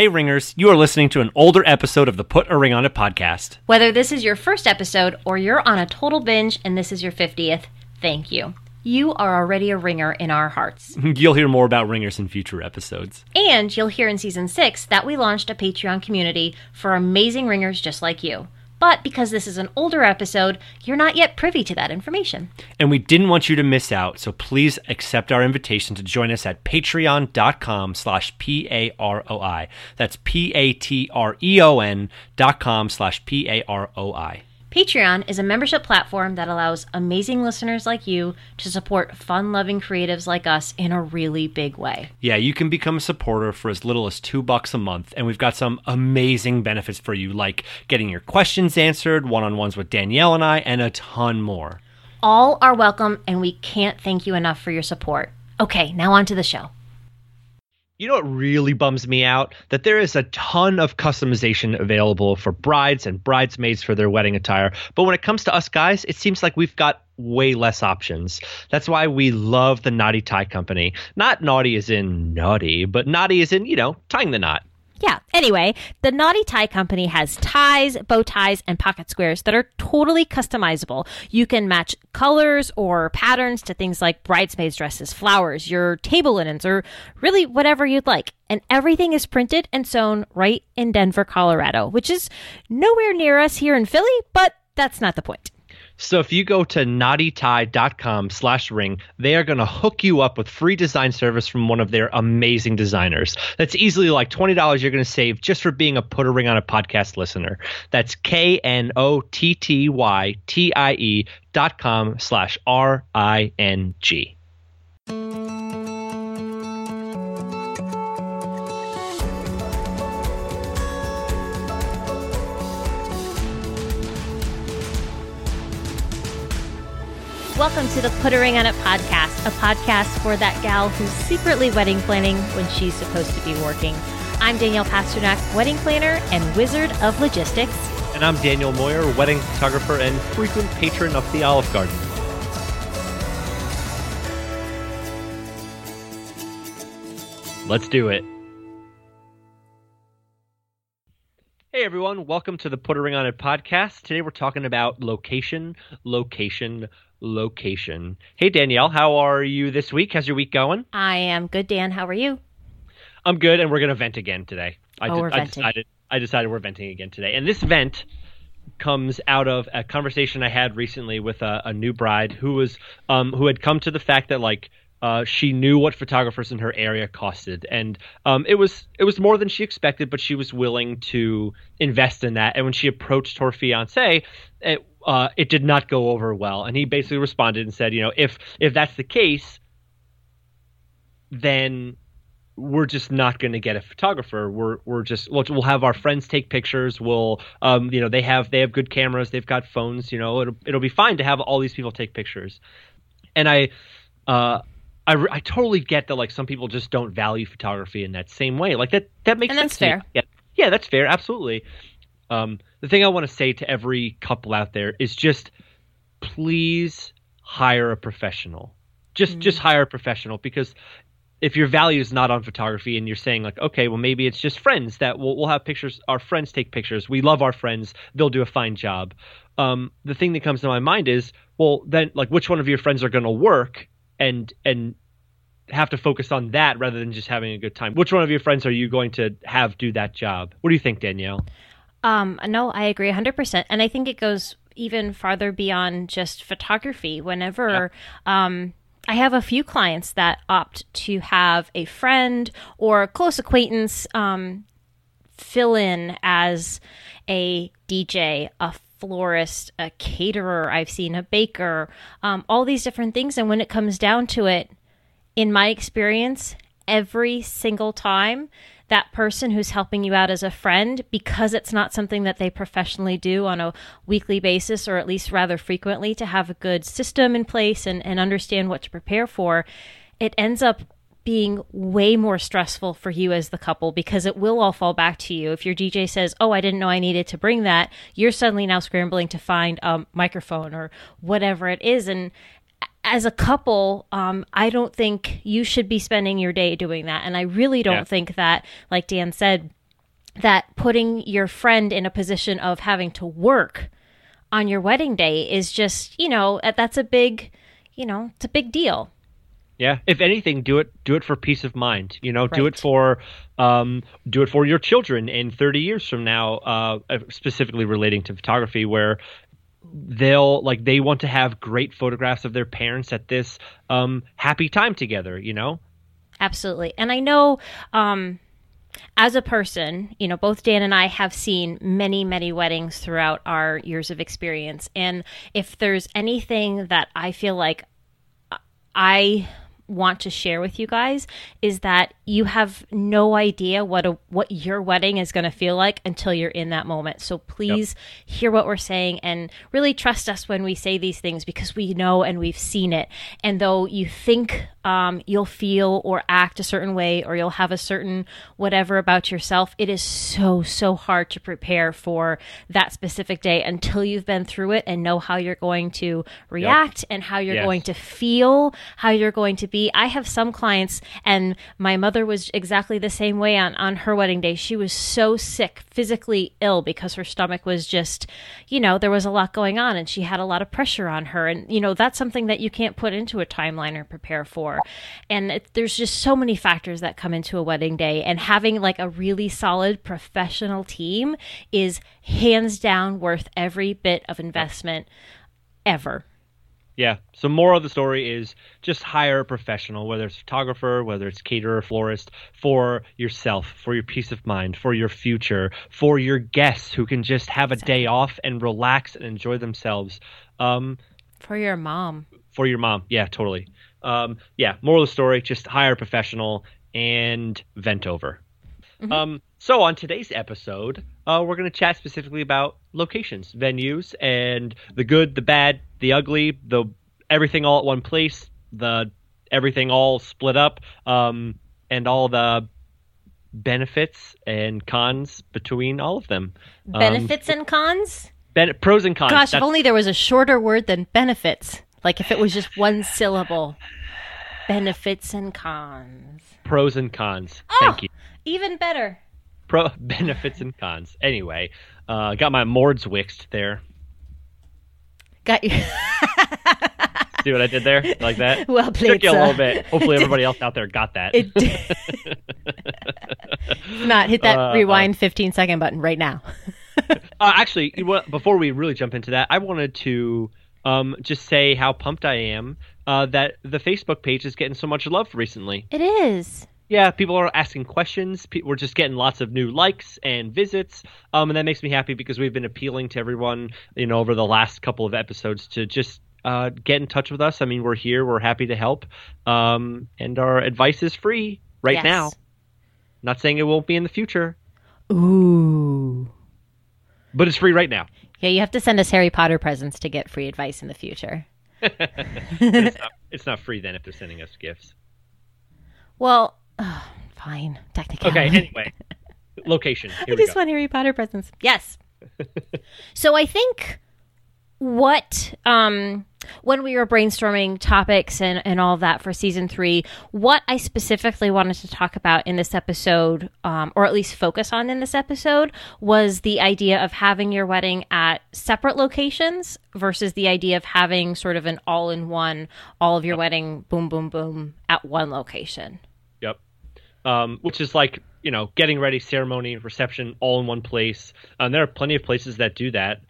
Hey, Ringers, you are listening to an older episode of the Put a Ring on It podcast. Whether this is your first episode or you're on a total binge and this is your 50th, thank you. You are already a ringer in our hearts. You'll hear more about Ringers in future episodes. And you'll hear in season six that we launched a Patreon community for amazing ringers just like you. But because this is an older episode, you're not yet privy to that information. And we didn't want you to miss out, so please accept our invitation to join us at patreon.com slash P-A-R-O-I. That's P-A-T-R-E-O-N dot com slash P-A-R-O-I. Patreon is a membership platform that allows amazing listeners like you to support fun loving creatives like us in a really big way. Yeah, you can become a supporter for as little as two bucks a month, and we've got some amazing benefits for you, like getting your questions answered, one on ones with Danielle and I, and a ton more. All are welcome, and we can't thank you enough for your support. Okay, now on to the show. You know what really bums me out? That there is a ton of customization available for brides and bridesmaids for their wedding attire. But when it comes to us guys, it seems like we've got way less options. That's why we love the Knotty Tie Company. Not naughty as in naughty, but knotty as in, you know, tying the knot. Yeah. Anyway, the Knotty Tie Company has ties, bow ties, and pocket squares that are totally customizable. You can match colors or patterns to things like bridesmaids' dresses, flowers, your table linens, or really whatever you'd like. And everything is printed and sewn right in Denver, Colorado, which is nowhere near us here in Philly, but that's not the point. So if you go to knottytie.com slash ring, they are going to hook you up with free design service from one of their amazing designers. That's easily like $20 you're going to save just for being a Put a Ring on a podcast listener. That's K-N-O-T-T-Y-T-I-E dot com slash R-I-N-G. Welcome to the Put a Ring on It podcast, a podcast for that gal who's secretly wedding planning when she's supposed to be working. I'm Danielle Pasternak, wedding planner and wizard of logistics. And I'm Daniel Moyer, wedding photographer and frequent patron of the Olive Garden. Let's do it. Hey everyone, welcome to the Put a Ring on It podcast. Today we're talking about location, location, location. Hey Danielle, how are you this week? How's your week going? I am good, Dan. How are you? I'm good, and we're gonna vent again today. I, Oh, de- we're I venting. decided I decided we're venting again today, and this vent comes out of a conversation I had recently with a, a new bride who was um, who had come to the fact that like uh, she knew what photographers in her area costed, and um, it was it was more than she expected, but she was willing to invest in that. And when she approached her fiance, it uh, it did not go over well, and he basically responded and said, you know, if if that's the case, then we're just not going to get a photographer. We're we're just we'll, we'll have our friends take pictures. We'll um you know they have they have good cameras. They've got phones. You know it'll it'll be fine to have all these people take pictures. And I uh I, I totally get that like some people just don't value photography in that same way. Like that that makes And sense. that's fair. Yeah yeah that's fair absolutely. Um the thing I want to say to every couple out there is just please hire a professional. Just just hire a professional because if your value is not on photography and you're saying like okay well maybe it's just friends that we'll, we'll have pictures our friends take pictures. We love our friends. They'll do a fine job. Um, the thing that comes to my mind is well then like which one of your friends are going to work and and have to focus on that rather than just having a good time? Which one of your friends are you going to have do that job? What do you think danielle Um, no, I agree 100%. And I think it goes even farther beyond just photography. Whenever um, I have a few clients that opt to have a friend or a close acquaintance um, fill in as a DJ, a florist, a caterer. I've seen a baker, um, all these different things. And when it comes down to it, in my experience, every single time that person who's helping you out as a friend, because it's not something that they professionally do on a weekly basis or at least rather frequently to have a good system in place and, and understand what to prepare for, it ends up being way more stressful for you as the couple because it will all fall back to you. If your DJ says, Oh, I didn't know I needed to bring that, you're suddenly now scrambling to find a microphone or whatever it is. And as a couple, um, I don't think you should be spending your day doing that. And I really don't Yeah. think that, like Dan said, that putting your friend in a position of having to work on your wedding day is just, you know, that's a big, you know, it's a big deal. Yeah. If anything, do it do it for peace of mind. You know, do it for um, do it for your children in 30 years from now. Uh, specifically relating to photography, where they'll like they want to have great photographs of their parents at this um, happy time together. You know. Absolutely. And I know um as a person, you know, both Dan and I have seen many, many weddings throughout our years of experience. And if there's anything that I feel like I want to share with you guys is that you have no idea what a what your wedding is going to feel like until you're in that moment. So please hear what we're saying and really trust us when we say these things because we know and we've seen it. And though you think um, you'll feel or act a certain way or you'll have a certain whatever about yourself, it is so so hard to prepare for that specific day until you've been through it and know how you're going to react and how you're Yes. going to feel, how you're going to be. I have some clients, and my mother was exactly the same way on, on her wedding day. She was so sick, physically ill, because her stomach was just, you know, there was a lot going on and she had a lot of pressure on her. And, you know, that's something that you can't put into a timeline or prepare for. And it, there's just so many factors that come into a wedding day. And having like a really solid professional team is hands down worth every bit of investment ever. Yeah. So moral of the story is just hire a professional, whether it's photographer, whether it's caterer, florist, for yourself, for your peace of mind, for your future, for your guests who can just have a day off and relax and enjoy themselves. Um, For your mom. for your mom. Yeah, totally. Um, yeah, moral of the story, just hire a professional and vent over. Um, so on today's episode, uh, we're going to chat specifically about locations, venues, and the good, the bad, the ugly, the everything all at one place, the everything all split up, um, and all the benefits and cons between all of them. Um, Benefits and cons? ben- pros and cons. Gosh, if only there was a shorter word than benefits. Like if it was just one syllable. Benefits and cons. pros and cons. Oh! Thank you. Even better. Pro benefits and cons. Anyway, uh, got my Mords wixed there. Got you. See what I did there? Like that? well played. Took you a little bit. Hopefully, everybody else out there got that. It did. Not hit that Uh, rewind 15 second button right now. uh, actually, before we really jump into that, I wanted to um, just say how pumped I am uh, that the Facebook page is getting so much love recently. It is. Yeah, people are asking questions. We're just getting lots of new likes and visits, um, and that makes me happy because we've been appealing to everyone, you know, over the last couple of episodes to just uh, get in touch with us. I mean, we're here, we're happy to help, um, and our advice is free right Yes. now. Not saying it won't be in the future, Ooh. but it's free right now. Yeah, you have to send us Harry Potter presents to get free advice in the future. it's, not, it's not free then if they're sending us gifts. Well, fine. Technically. Okay, anyway, location. Here I just go. want Harry Potter presents. Yes. so I think what um when we were brainstorming topics and, and all of that for season three, what I specifically wanted to talk about in this episode, um, or at least focus on in this episode, was the idea of having your wedding at separate locations versus the idea of having sort of an all in one, all of your wedding, boom, boom, boom, at one location. Um, which is like you know getting ready, ceremony, reception, all in one place. And there are plenty of places that do that,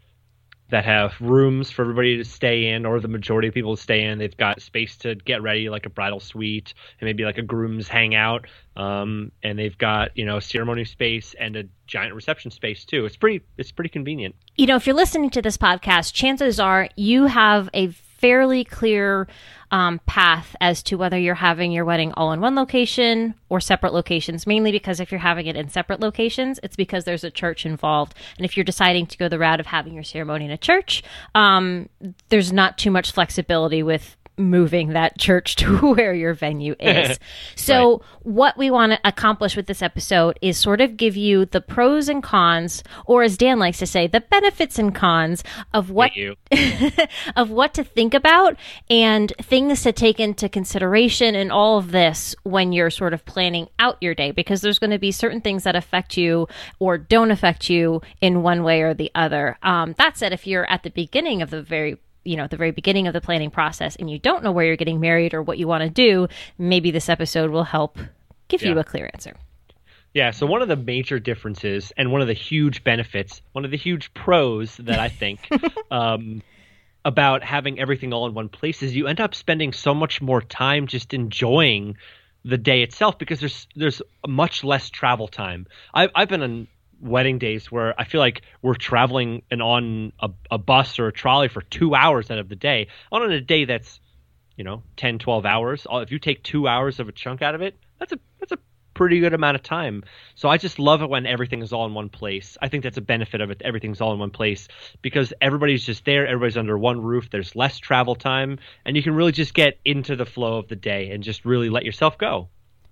that have rooms for everybody to stay in, or the majority of people to stay in. They've got space to get ready, like a bridal suite, and maybe like a groom's hangout. Um, and they've got you know ceremony space and a giant reception space too. It's pretty. It's pretty convenient. you know, if you're listening to this podcast, chances are you have a fairly clear um, path as to whether you're having your wedding all in one location or separate locations. Mainly because if you're having it in separate locations, it's because there's a church involved. And if you're deciding to go the route of having your ceremony in a church, um, there's not too much flexibility with moving that church to where your venue is. So, right. what we want to accomplish with this episode is sort of give you the pros and cons, or as Dan likes to say, the benefits and cons of what of what to think about and things to take into consideration in all of this when you're sort of planning out your day because there's going to be certain things that affect you or don't affect you in one way or the other. Um, that said, if you're at the beginning of the very you know, at the very beginning of the planning process and you don't know where you're getting married or what you want to do, maybe this episode will help give yeah. you a clear answer. Yeah, so one of the major differences and one of the huge benefits, one of the huge pros that I think um, about having everything all in one place is you end up spending so much more time just enjoying the day itself because there's there's much less travel time. I've I've been on wedding days where I feel like we're traveling and on a, a bus or a trolley for two hours out of the day. On a day that's, you know, 10, 12 hours, if you take two hours of a chunk out of it, that's a that's a pretty good amount of time. So I just love it when everything is all in one place. I think that's a benefit of it. Everything's all in one place because everybody's just there. Everybody's under one roof. There's less travel time, and you can really just get into the flow of the day and just really let yourself go.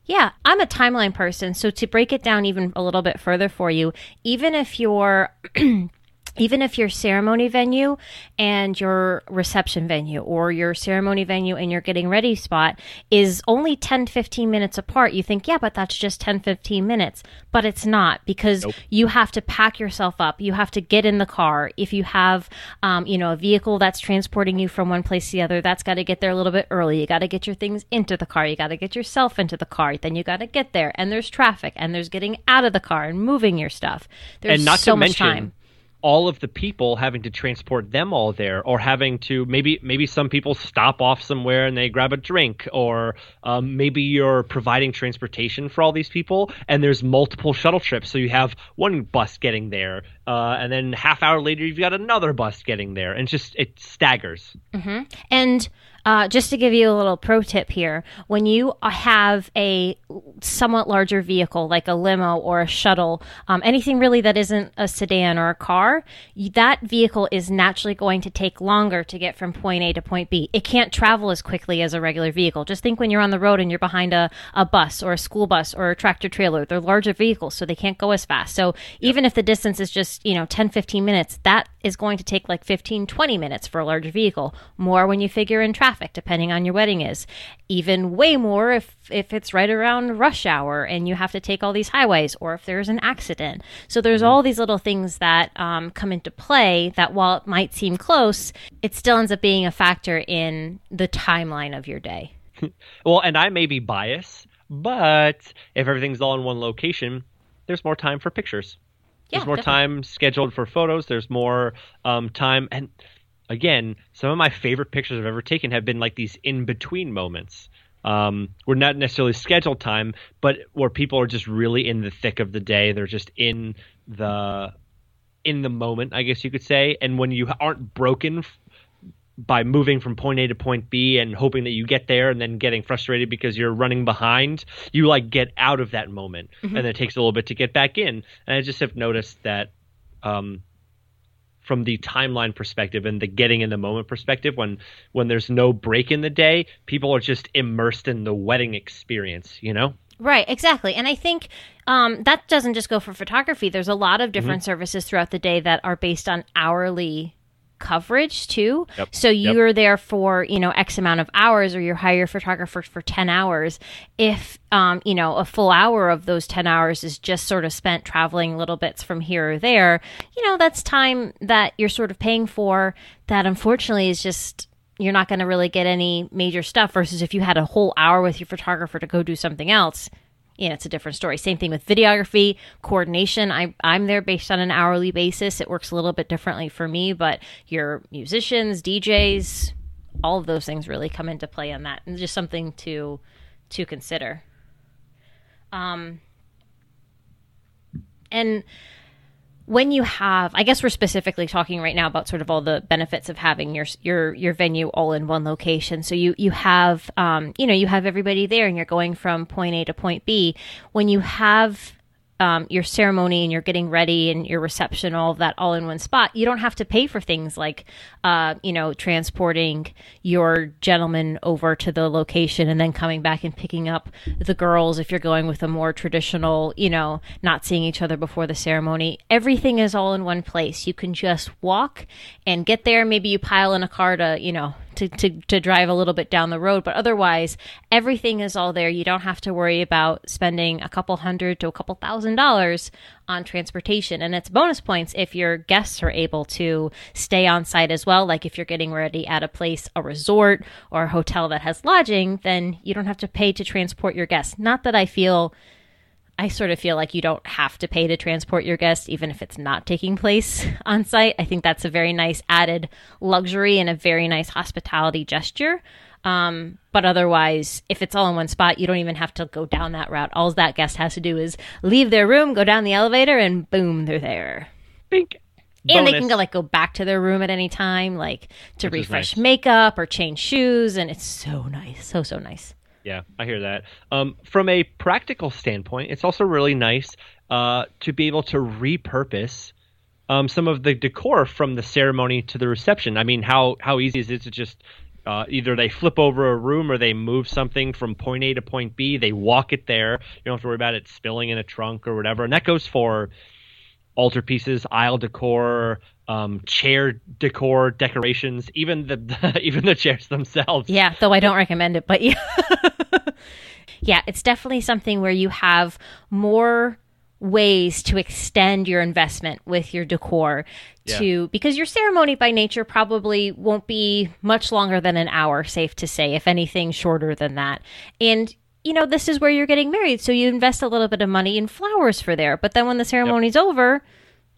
Yeah, I'm a timeline person. So to break it down even a little bit further for you, even if you're even if your ceremony venue and your reception venue or your ceremony venue and your getting ready spot is only 10 15 minutes apart you think yeah but that's just 10 15 minutes. But it's not because nope. you have to pack yourself up. You have to get in the car. If you have um, you know a vehicle that's transporting you from one place to the other that's got to get there a little bit early. You got to get your things into the car. You got to get yourself into the car. Then you got to get there. And there's traffic. And there's getting out of the car and moving your stuff. There's and not so to much mention, time all of the people having to transport them all there or having to maybe maybe some people stop off somewhere and they grab a drink or um, maybe you're providing transportation for all these people and there's multiple shuttle trips so you have one bus getting there uh, and then half hour later you've got another bus getting there and just it staggers mm-hmm. and uh, just to give you a little pro tip here, when you have a somewhat larger vehicle like a limo or a shuttle, um, anything really that isn't a sedan or a car, that vehicle is naturally going to take longer to get from point A to point B. It can't travel as quickly as a regular vehicle. Just think when you're on the road and you're behind a, a bus or a school bus or a tractor trailer, they're larger vehicles, so they can't go as fast. So even if the distance is just, you know, 10, 15 minutes, that is going to take like 15, 20 minutes for a larger vehicle. More when you figure in traffic traffic, depending on your wedding is. Even way more if, if it's right around rush hour and you have to take all these highways or if there's an accident. So there's mm-hmm. all these little things that um, come into play that while it might seem close, it still ends up being a factor in the timeline of your day. well, and I may be biased, but if everything's all in one location, there's more time for pictures. Yeah, there's more definitely. time scheduled for photos. There's more um, time, and again, some of my favorite pictures I've ever taken have been like these in between moments. Um, we're not necessarily scheduled time, but where people are just really in the thick of the day. They're just in the in the moment, I guess you could say. And when you aren't broken f- by moving from point A to point B and hoping that you get there and then getting frustrated because you're running behind, you like get out of that moment, mm-hmm. and it takes a little bit to get back in. And I just have noticed that um, from the timeline perspective and the getting in the moment perspective when when there's no break in the day people are just immersed in the wedding experience you know? Right exactly. And i think um, that doesn't just go for photography. There's a lot of different mm-hmm. services throughout the day that are based on hourly coverage too. Yep. So you're yep. there for, you know, X amount of hours or you hire a photographer for 10 hours. If, um, you know, a full hour of those 10 hours is just sort of spent traveling little bits from here or there, you know, that's time that you're sort of paying for that unfortunately is just you're not going to really get any major stuff versus if you had a whole hour with your photographer to go do something else know, it's a different story. Same thing with videography, coordination. I, I'm there based on an hourly basis. It works a little bit differently for me, but your musicians, DJs, all of those things really come into play on that, and just something to to consider. Um, and when you have i guess we're specifically talking right now about sort of all the benefits of having your your your venue all in one location. So you you have um, you know you have everybody there and you're going from point a to point b. When you have um, your ceremony and you're getting ready and your reception, all of that, all in one spot. You don't have to pay for things like, uh, you know, transporting your gentleman over to the location and then coming back and picking up the girls if you're going with a more traditional, you know, not seeing each other before the ceremony. Everything is all in one place. You can just walk and get there. Maybe you pile in a car to, you know, to, to, to drive a little bit down the road. But otherwise, everything is all there. You don't have to worry about spending a couple hundred to a couple thousand dollars on transportation. And it's bonus points if your guests are able to stay on site as well. Like if you're getting ready at a place, a resort or a hotel that has lodging, then you don't have to pay to transport your guests. Not that I feel I sort of feel like you don't have to pay to transport your guests, even if it's not taking place on site. I think that's a very nice added luxury and a very nice hospitality gesture. Um, but otherwise, if it's all in one spot, you don't even have to go down that route. All that guest has to do is leave their room, go down the elevator, and boom, they're there. Bink. And they can go like go back to their room at any time, like to Which refresh nice. makeup or change shoes, and it's so nice, so so nice. Yeah, I hear that. Um, from a practical standpoint, it's also really nice uh, to be able to repurpose um, some of the decor from the ceremony to the reception. I mean, how how easy is it to just uh, either they flip over a room or they move something from point A to point B. They walk it there. You don't have to worry about it spilling in a trunk or whatever. And that goes for altarpieces, aisle decor, um, chair decor, decorations, even the even the chairs themselves. Yeah, though I don't recommend it, but yeah. yeah, it's definitely something where you have more ways to extend your investment with your decor to because your ceremony by nature probably won't be much longer than an hour safe to say if anything shorter than that and you know this is where you're getting married so you invest a little bit of money in flowers for there but then when the ceremony's over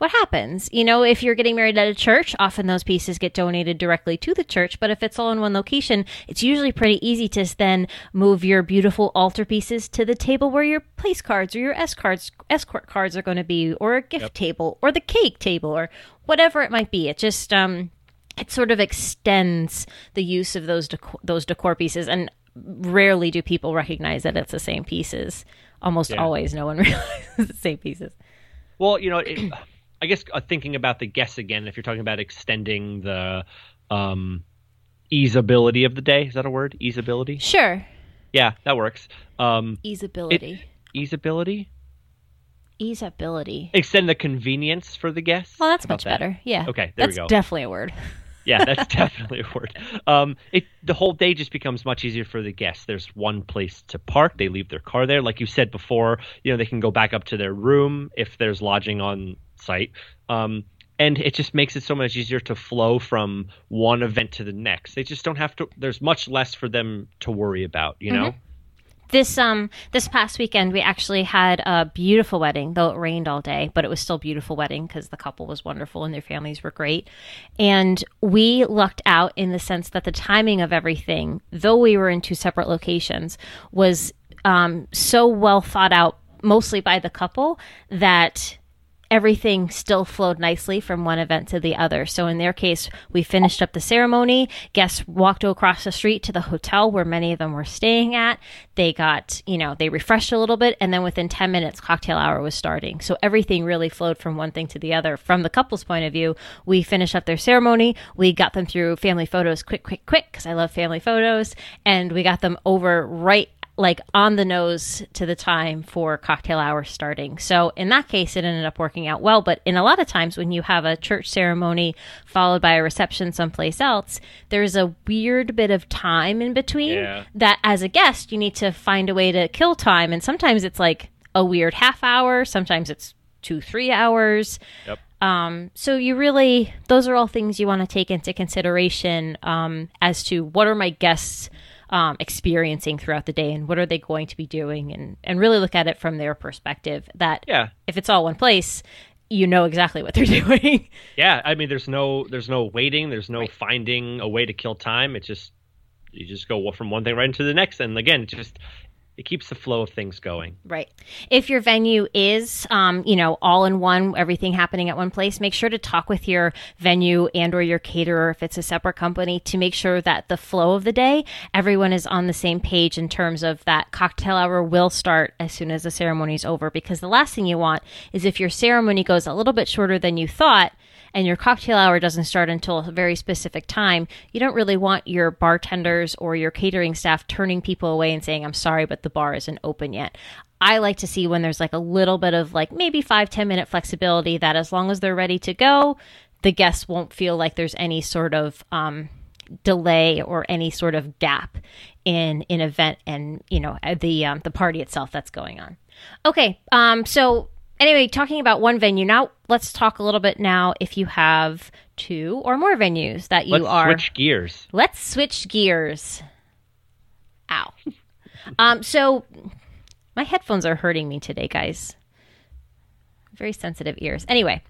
what happens? You know, if you're getting married at a church, often those pieces get donated directly to the church. But if it's all in one location, it's usually pretty easy to then move your beautiful altar pieces to the table where your place cards or your escorts, escort cards are going to be, or a gift table, or the cake table, or whatever it might be. It just, um, it sort of extends the use of those decor, those decor pieces, and rarely do people recognize that it's the same pieces. Almost Yeah. always, no one realizes the same pieces. Well, you know, it, I guess uh, thinking about the guests again, if you're talking about extending the um, easeability of the day, is that a word? Easeability? Sure, Yeah, that works. Um, easeability. easeability? Easeability. Extend the convenience for the guests. Well, that's much that? better. Yeah. Okay, there we that's go. definitely a word. Yeah, that's definitely a word. Um, it the whole day just becomes much easier for the guests. There's one place to park. They leave their car there, like you said before. You know, they can go back up to their room if there's lodging on site. Um, and it just makes it so much easier to flow from one event to the next. They just don't have to. There's much less for them to worry about. You know. This um this past weekend we actually had a beautiful wedding, though it rained all day, but it was still beautiful wedding because the couple was wonderful and their families were great. And we lucked out in the sense that the timing of everything, though we were in two separate locations, was um, so well thought out, mostly by the couple, that everything still flowed nicely from one event to the other. So in their case, we finished up the ceremony. Guests walked across the street to the hotel where many of them were staying at. They got, you know, they refreshed a little bit and then within 10 minutes cocktail hour was starting. So everything really flowed from one thing to the other. From the couple's point of view, we finished up their ceremony. We got them through family photos quick, quick, quick because I love family photos and we got them over right like on the nose to the time for cocktail hour starting. So in that case, it ended up working out well. But in a lot of times, when you have a church ceremony followed by a reception someplace else, there's a weird bit of time in between Yeah. that as a guest, you need to find a way to kill time. And sometimes it's like a weird half hour, sometimes it's two, three hours. Yep. Um, so you really, those are all things you want to take into consideration um, as to what are my guests um, experiencing throughout the day and what are they going to be doing, and and really look at it from their perspective. That Yeah. if it's all one place, you know exactly what they're doing. Yeah. I mean, there's no there's no waiting. There's no Right. finding a way to kill time. It's just you just go from one thing right into the next. And again, just it keeps the flow of things going. Right. If your venue is, um, you know, all in one, everything happening at one place, make sure to talk with your venue and or your caterer if it's a separate company to make sure that the flow of the day, everyone is on the same page in terms of that cocktail hour will start as soon as the ceremony is over. Because the last thing you want is if your ceremony goes a little bit shorter than you thought, and your cocktail hour doesn't start until a very specific time, you don't really want your bartenders or your catering staff turning people away and saying, I'm sorry, but the bar isn't open yet. I like to see when there's like a little bit of like maybe five ten minute flexibility that as long as they're ready to go, the guests won't feel like there's any sort of um, delay or any sort of gap in an event and you know the um, the party itself that's going on. Okay, um, so anyway, talking about one venue now, let's talk a little bit now if you have two or more venues that you are let's are. Switch gears. Let's switch gears. Ow. um. So my headphones are hurting me today, guys. Very sensitive ears. Anyway.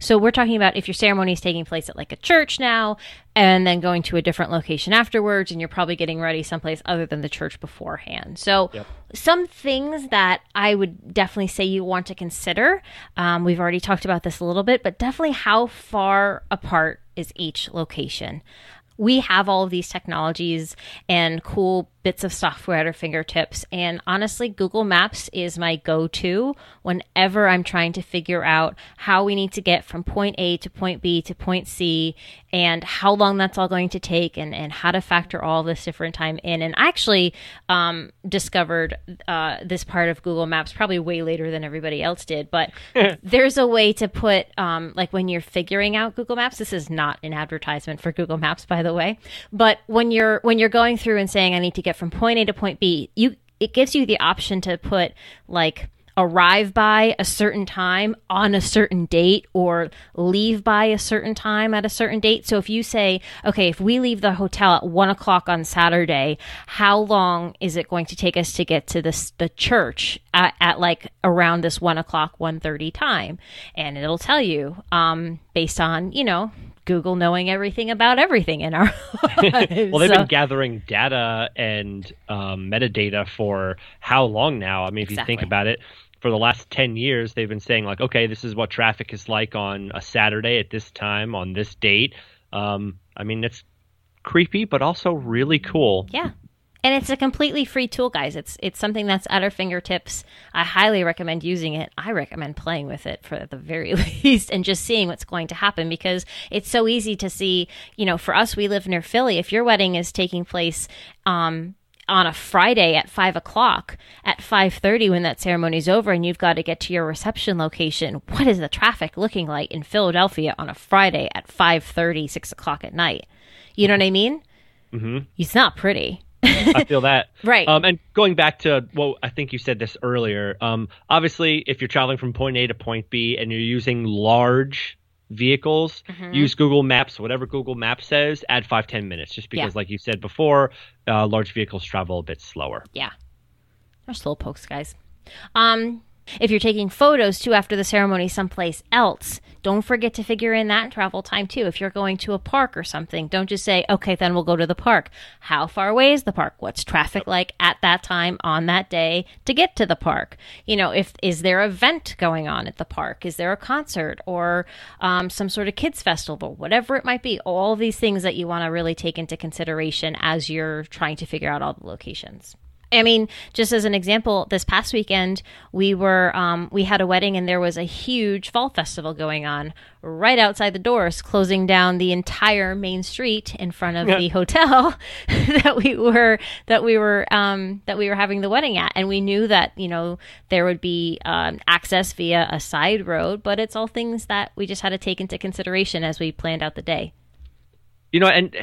So we're talking about if your ceremony is taking place at like a church now and then going to a different location afterwards and you're probably getting ready someplace other than the church beforehand. So yep. some things that I would definitely say you want to consider. Um, we've already talked about this a little bit, but definitely how far apart is each location we have all of these technologies and cool bits of software at our fingertips. And honestly, Google Maps is my go to whenever I'm trying to figure out how we need to get from point A to point B to point C and how long that's all going to take and, and how to factor all this different time in. And I actually um, discovered uh, this part of Google Maps probably way later than everybody else did. But there's a way to put, um, like when you're figuring out Google Maps, this is not an advertisement for Google Maps, by the way. But when you're when you're going through and saying I need to get from point A to point B, you it gives you the option to put like arrive by a certain time on a certain date or leave by a certain time at a certain date. So if you say, okay, if we leave the hotel at one o'clock on Saturday, how long is it going to take us to get to this the church at, at like around this one o'clock, one thirty time? And it'll tell you, um, based on, you know, Google knowing everything about everything in our lives. well, they've so. been gathering data and um, metadata for how long now? I mean, if exactly. you think about it, for the last 10 years, they've been saying, like, okay, this is what traffic is like on a Saturday at this time, on this date. Um, I mean, it's creepy, but also really cool. Yeah and it's a completely free tool guys it's it's something that's at our fingertips i highly recommend using it i recommend playing with it for the very least and just seeing what's going to happen because it's so easy to see you know for us we live near philly if your wedding is taking place um, on a Friday at five o'clock, at five thirty when that ceremony's over, and you've got to get to your reception location. What is the traffic looking like in Philadelphia on a Friday at 5.30, 6 o'clock at night? You know what I mean? Mm-hmm. It's not pretty. I feel that. right. Um, and going back to well, I think you said this earlier. Um, obviously, if you're traveling from point A to point B and you're using large vehicles, mm-hmm. use Google Maps, whatever Google Maps says, add five ten minutes, just because, yeah. like you said before, uh, large vehicles travel a bit slower. Yeah. They're slow pokes, guys. Um, if you're taking photos too after the ceremony someplace else, don't forget to figure in that travel time too. If you're going to a park or something, don't just say, okay, then we'll go to the park. How far away is the park? What's traffic like at that time on that day to get to the park? You know, if is there an event going on at the park? Is there a concert or um, some sort of kids festival? Whatever it might be, all these things that you want to really take into consideration as you're trying to figure out all the locations. I mean, just as an example, this past weekend we were um, we had a wedding and there was a huge fall festival going on right outside the doors, closing down the entire main street in front of yeah. the hotel that we were that we were um, that we were having the wedding at, and we knew that you know there would be um, access via a side road, but it's all things that we just had to take into consideration as we planned out the day. You know, and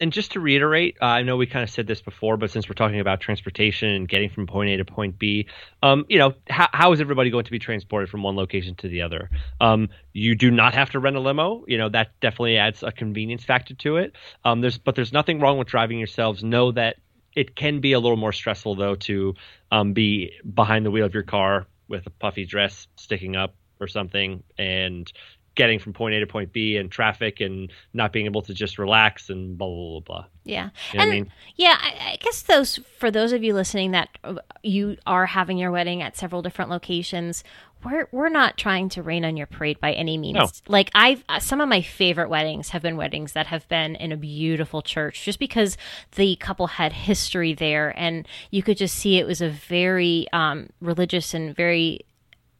and just to reiterate, uh, I know we kind of said this before, but since we're talking about transportation and getting from point A to point B, um, you know, how, how is everybody going to be transported from one location to the other? Um, you do not have to rent a limo. You know, that definitely adds a convenience factor to it. Um, there's, but there's nothing wrong with driving yourselves. Know that it can be a little more stressful though to um, be behind the wheel of your car with a puffy dress sticking up or something and getting from point A to point B and traffic and not being able to just relax and blah blah blah. blah. Yeah, You know what I and mean? yeah, I, I guess those for those of you listening that uh, you are having your wedding at several different locations. We're we're not trying to rain on your parade by any means. No. Like I've uh, some of my favorite weddings have been weddings that have been in a beautiful church, just because the couple had history there, and you could just see it was a very um, religious and very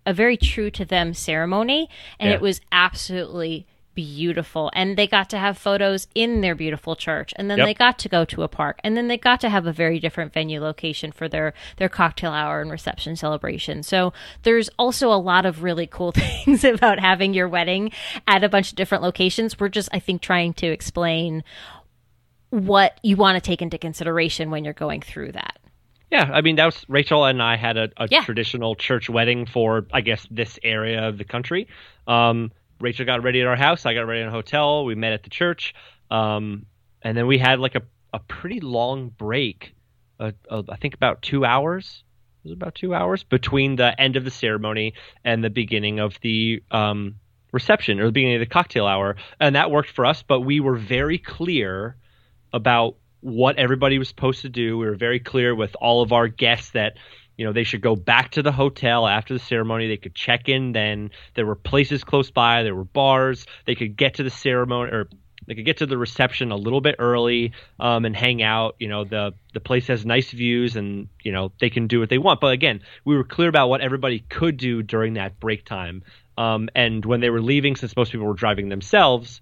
a very true to them ceremony and Yeah. it was absolutely beautiful and they got to have photos in their beautiful church and then Yep. they got to go to a park and then they got to have a very different venue location for their their cocktail hour and reception celebration so there's also a lot of really cool things about having your wedding at a bunch of different locations we're just i think trying to explain what you want to take into consideration when you're going through that Yeah, I mean that was Rachel and I had a, a Yeah. traditional church wedding for I guess this area of the country. Um, Rachel got ready at our house. I got ready in a hotel. We met at the church, um, and then we had like a, a pretty long break. Uh, uh, I think about two hours. It was about two hours between the end of the ceremony and the beginning of the um, reception or the beginning of the cocktail hour, and that worked for us. But we were very clear about what everybody was supposed to do. We were very clear with all of our guests that you know they should go back to the hotel after the ceremony. They could check in then. There were places close by. There were bars. They could get to the ceremony or they could get to the reception a little bit early um, and hang out. You know the the place has nice views and you know they can do what they want. But again, we were clear about what everybody could do during that break time. Um, and when they were leaving, since most people were driving themselves,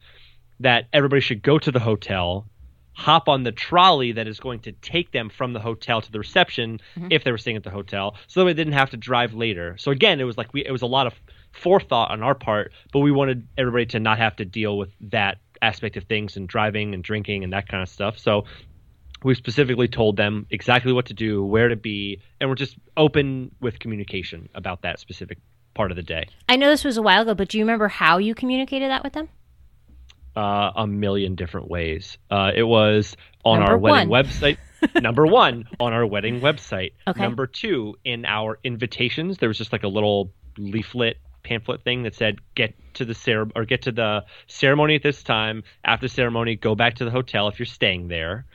that everybody should go to the hotel, hop on the trolley that is going to take them from the hotel to the reception mm-hmm. if they were staying at the hotel, so that they didn't have to drive later. So again, it was like we it was a lot of forethought on our part, but we wanted everybody to not have to deal with that aspect of things and driving and drinking and that kind of stuff. So we specifically told them exactly what to do, where to be, and we're just open with communication about that specific part of the day. i know this was a while ago but do you remember how you communicated that with them uh, a million different ways. Uh, it was on Number our wedding one. website. number one, on our wedding website. Okay. Number two, in our invitations, there was just like a little leaflet pamphlet thing that said get to the cere- or get to the ceremony at this time. After ceremony, go back to the hotel if you're staying there.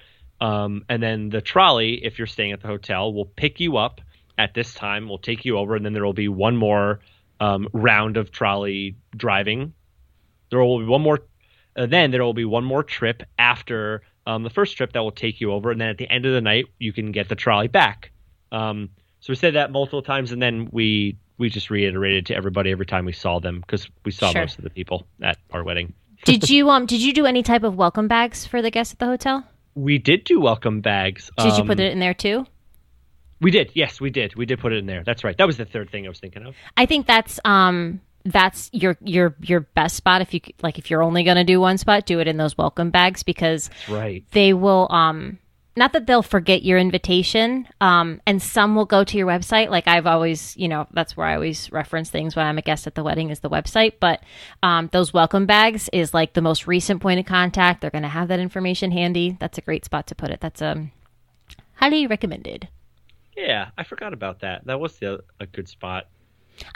Um, and then the trolley, if you're staying at the hotel, will pick you up at this time. We'll take you over, and then there will be one more um, round of trolley driving. There will be one more. Uh, then there will be one more trip after um, the first trip that will take you over, and then at the end of the night, you can get the trolley back. Um, so we said that multiple times, and then we we just reiterated to everybody every time we saw them because we saw Sure. most of the people at our wedding. did you um did you do any type of welcome bags for the guests at the hotel We did do welcome bags. did you Um, put it in there too We did. Yes, we did. We did put it in there. That's right. That was the third thing I was thinking of. I think that's um that's your your your best spot if you like if you're only going to do one spot do it in those welcome bags because right. they will um not that they'll forget your invitation um and some will go to your website like I've always you know that's where I always reference things when I'm a guest at the wedding is the website but um those welcome bags is like the most recent point of contact they're going to have that information handy that's a great spot to put it that's um highly recommended Yeah, I forgot about that. That was the, a good spot.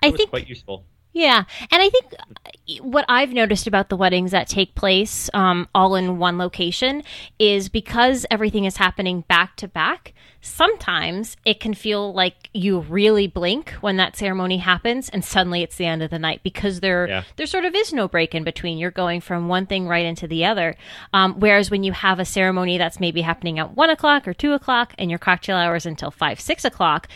I was think quite useful. Yeah, and I think uh, what I've noticed about the weddings that take place um, all in one location is because everything is happening back to back. Sometimes it can feel like you really blink when that ceremony happens, and suddenly it's the end of the night because there Yeah. there sort of is no break in between. You're going from one thing right into the other. Um, whereas when you have a ceremony that's maybe happening at one o'clock or two o'clock, and your cocktail hours until five six o'clock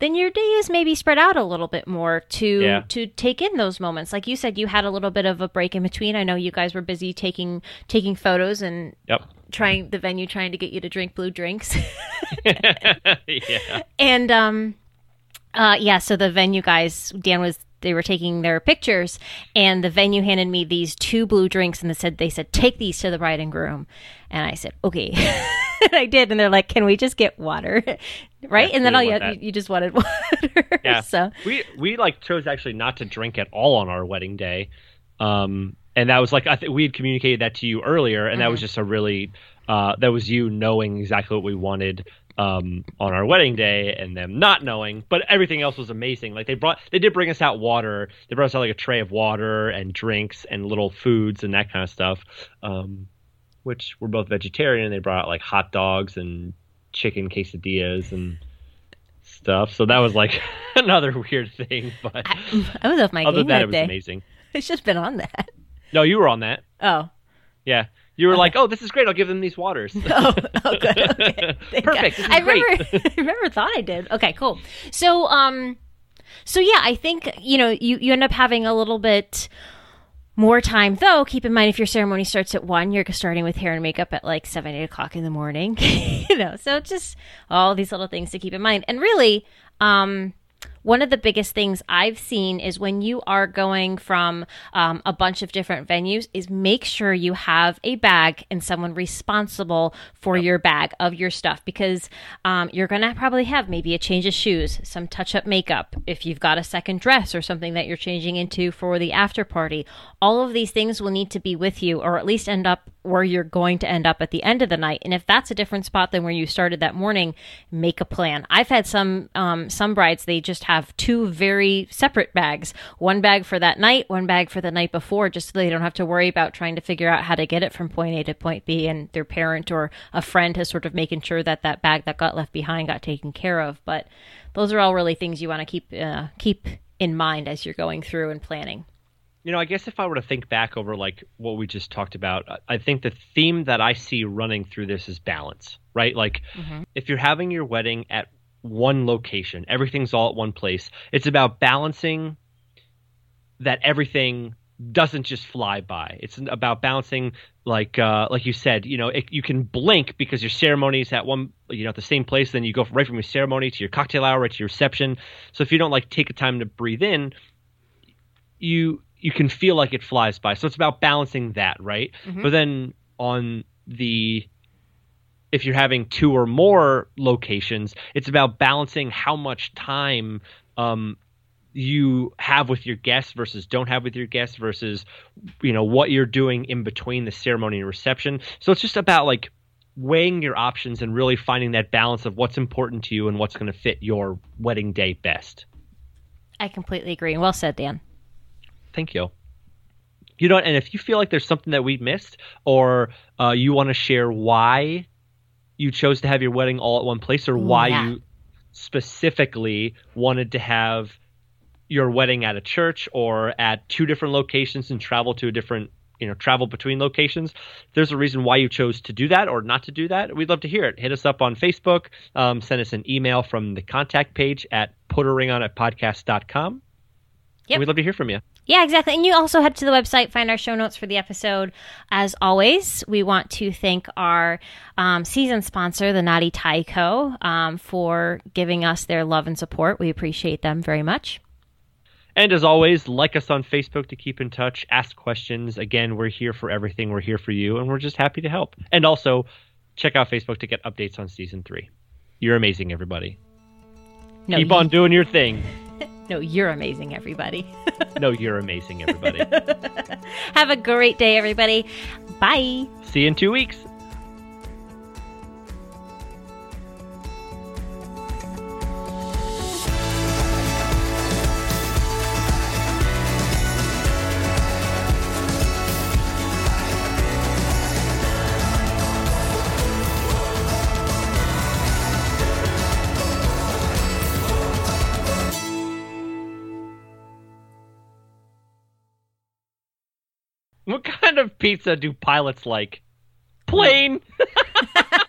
then your day is maybe spread out a little bit more to Yeah. to take in those moments. Like you said, you had a little bit of a break in between. I know you guys were busy taking taking photos and Yep. trying the venue trying to get you to drink blue drinks. yeah. and um uh yeah, so the venue guys Dan was they were taking their pictures and the venue handed me these two blue drinks and they said they said take these to the bride and groom and I said okay and I did and they're like can we just get water right Yeah, and then all you, had, you just wanted water Yeah. so we we like chose actually not to drink at all on our wedding day um and that was like i think we had communicated that to you earlier and that was just a really uh that was you knowing exactly what we wanted um, on our wedding day and them not knowing, but everything else was amazing. Like they brought, they did bring us out water. They brought us out like a tray of water and drinks and little foods and that kind of stuff. Um, which we're both vegetarian. They brought out like hot dogs and chicken quesadillas and stuff. So that was like another weird thing. But I, I was off my other game than that, that it was day. amazing. It's just been on that. No, you were on that. Oh. Yeah. You were like, oh, this is great. I'll give them these waters. Oh, oh good. Okay. Perfect. I remember. I remember. Thought I did. Okay. Cool. So, um, so yeah, I think you know you you end up having a little bit more time though. Keep in mind if your ceremony starts at one, you're starting with hair and makeup at like seven, eight o'clock in the morning. you know, so just all these little things to keep in mind. And really, um, one of the biggest things I've seen is when you are going from um, a bunch of different venues, is make sure you have a bag and someone responsible for your bag of your stuff because um, you're going to probably have maybe a change of shoes, some touch up makeup, if you've got a second dress or something that you're changing into for the after party. All of these things will need to be with you or at least end up where you're going to end up at the end of the night. And if that's a different spot than where you started that morning, make a plan. I've had some um, some brides they just have two very separate bags. One bag for that night, one bag for the night before, just so they don't have to worry about trying to figure out how to get it from point A to point B. And their parent or a friend has sort of making sure that that bag that got left behind got taken care of. But those are all really things you want to keep uh, keep in mind as you're going through and planning. You know, I guess if I were to think back over like what we just talked about, I- think the theme that I see running through this is balance, right? Like if you're having your wedding at one location, everything's all at one place, it's about balancing that everything doesn't just fly by. It's about balancing like uh like you said, you know, it, you can blink because your ceremony is at one you know at the same place then you go right from your ceremony to your cocktail hour to your reception. So if you don't like take a time to breathe in, you you can feel like it flies by. So it's about balancing that, right? But then on the if you're having two or more locations, it's about balancing how much time um, you have with your guests versus don't have with your guests versus you know what you're doing in between the ceremony and reception. So it's just about like weighing your options and really finding that balance of what's important to you and what's going to fit your wedding day best. I completely agree. Well said, Dan. Thank you. You know, and if you feel like there's something that we missed, or uh, you want to share why you chose to have your wedding all at one place, or why yeah. you specifically wanted to have your wedding at a church or at two different locations and travel to a different, you know, travel between locations, there's a reason why you chose to do that or not to do that. We'd love to hear it. Hit us up on Facebook, um, send us an email from the contact page at podcast.com. Yep. We'd love to hear from you. Yeah, exactly. And you also head to the website, find our show notes for the episode. As always, we want to thank our um, season sponsor, the Knotty Tie Co, um, for giving us their love and support. We appreciate them very much. And as always, like us on Facebook to keep in touch, ask questions. Again, we're here for everything. We're here for you, and we're just happy to help. And also, check out Facebook to get updates on season three. You're amazing, everybody. No, keep you- on doing your thing. No, you're amazing, everybody. No, you're amazing, everybody. Have a great day, everybody. Bye. See you in two weeks. Pizza do pilots like? Plain.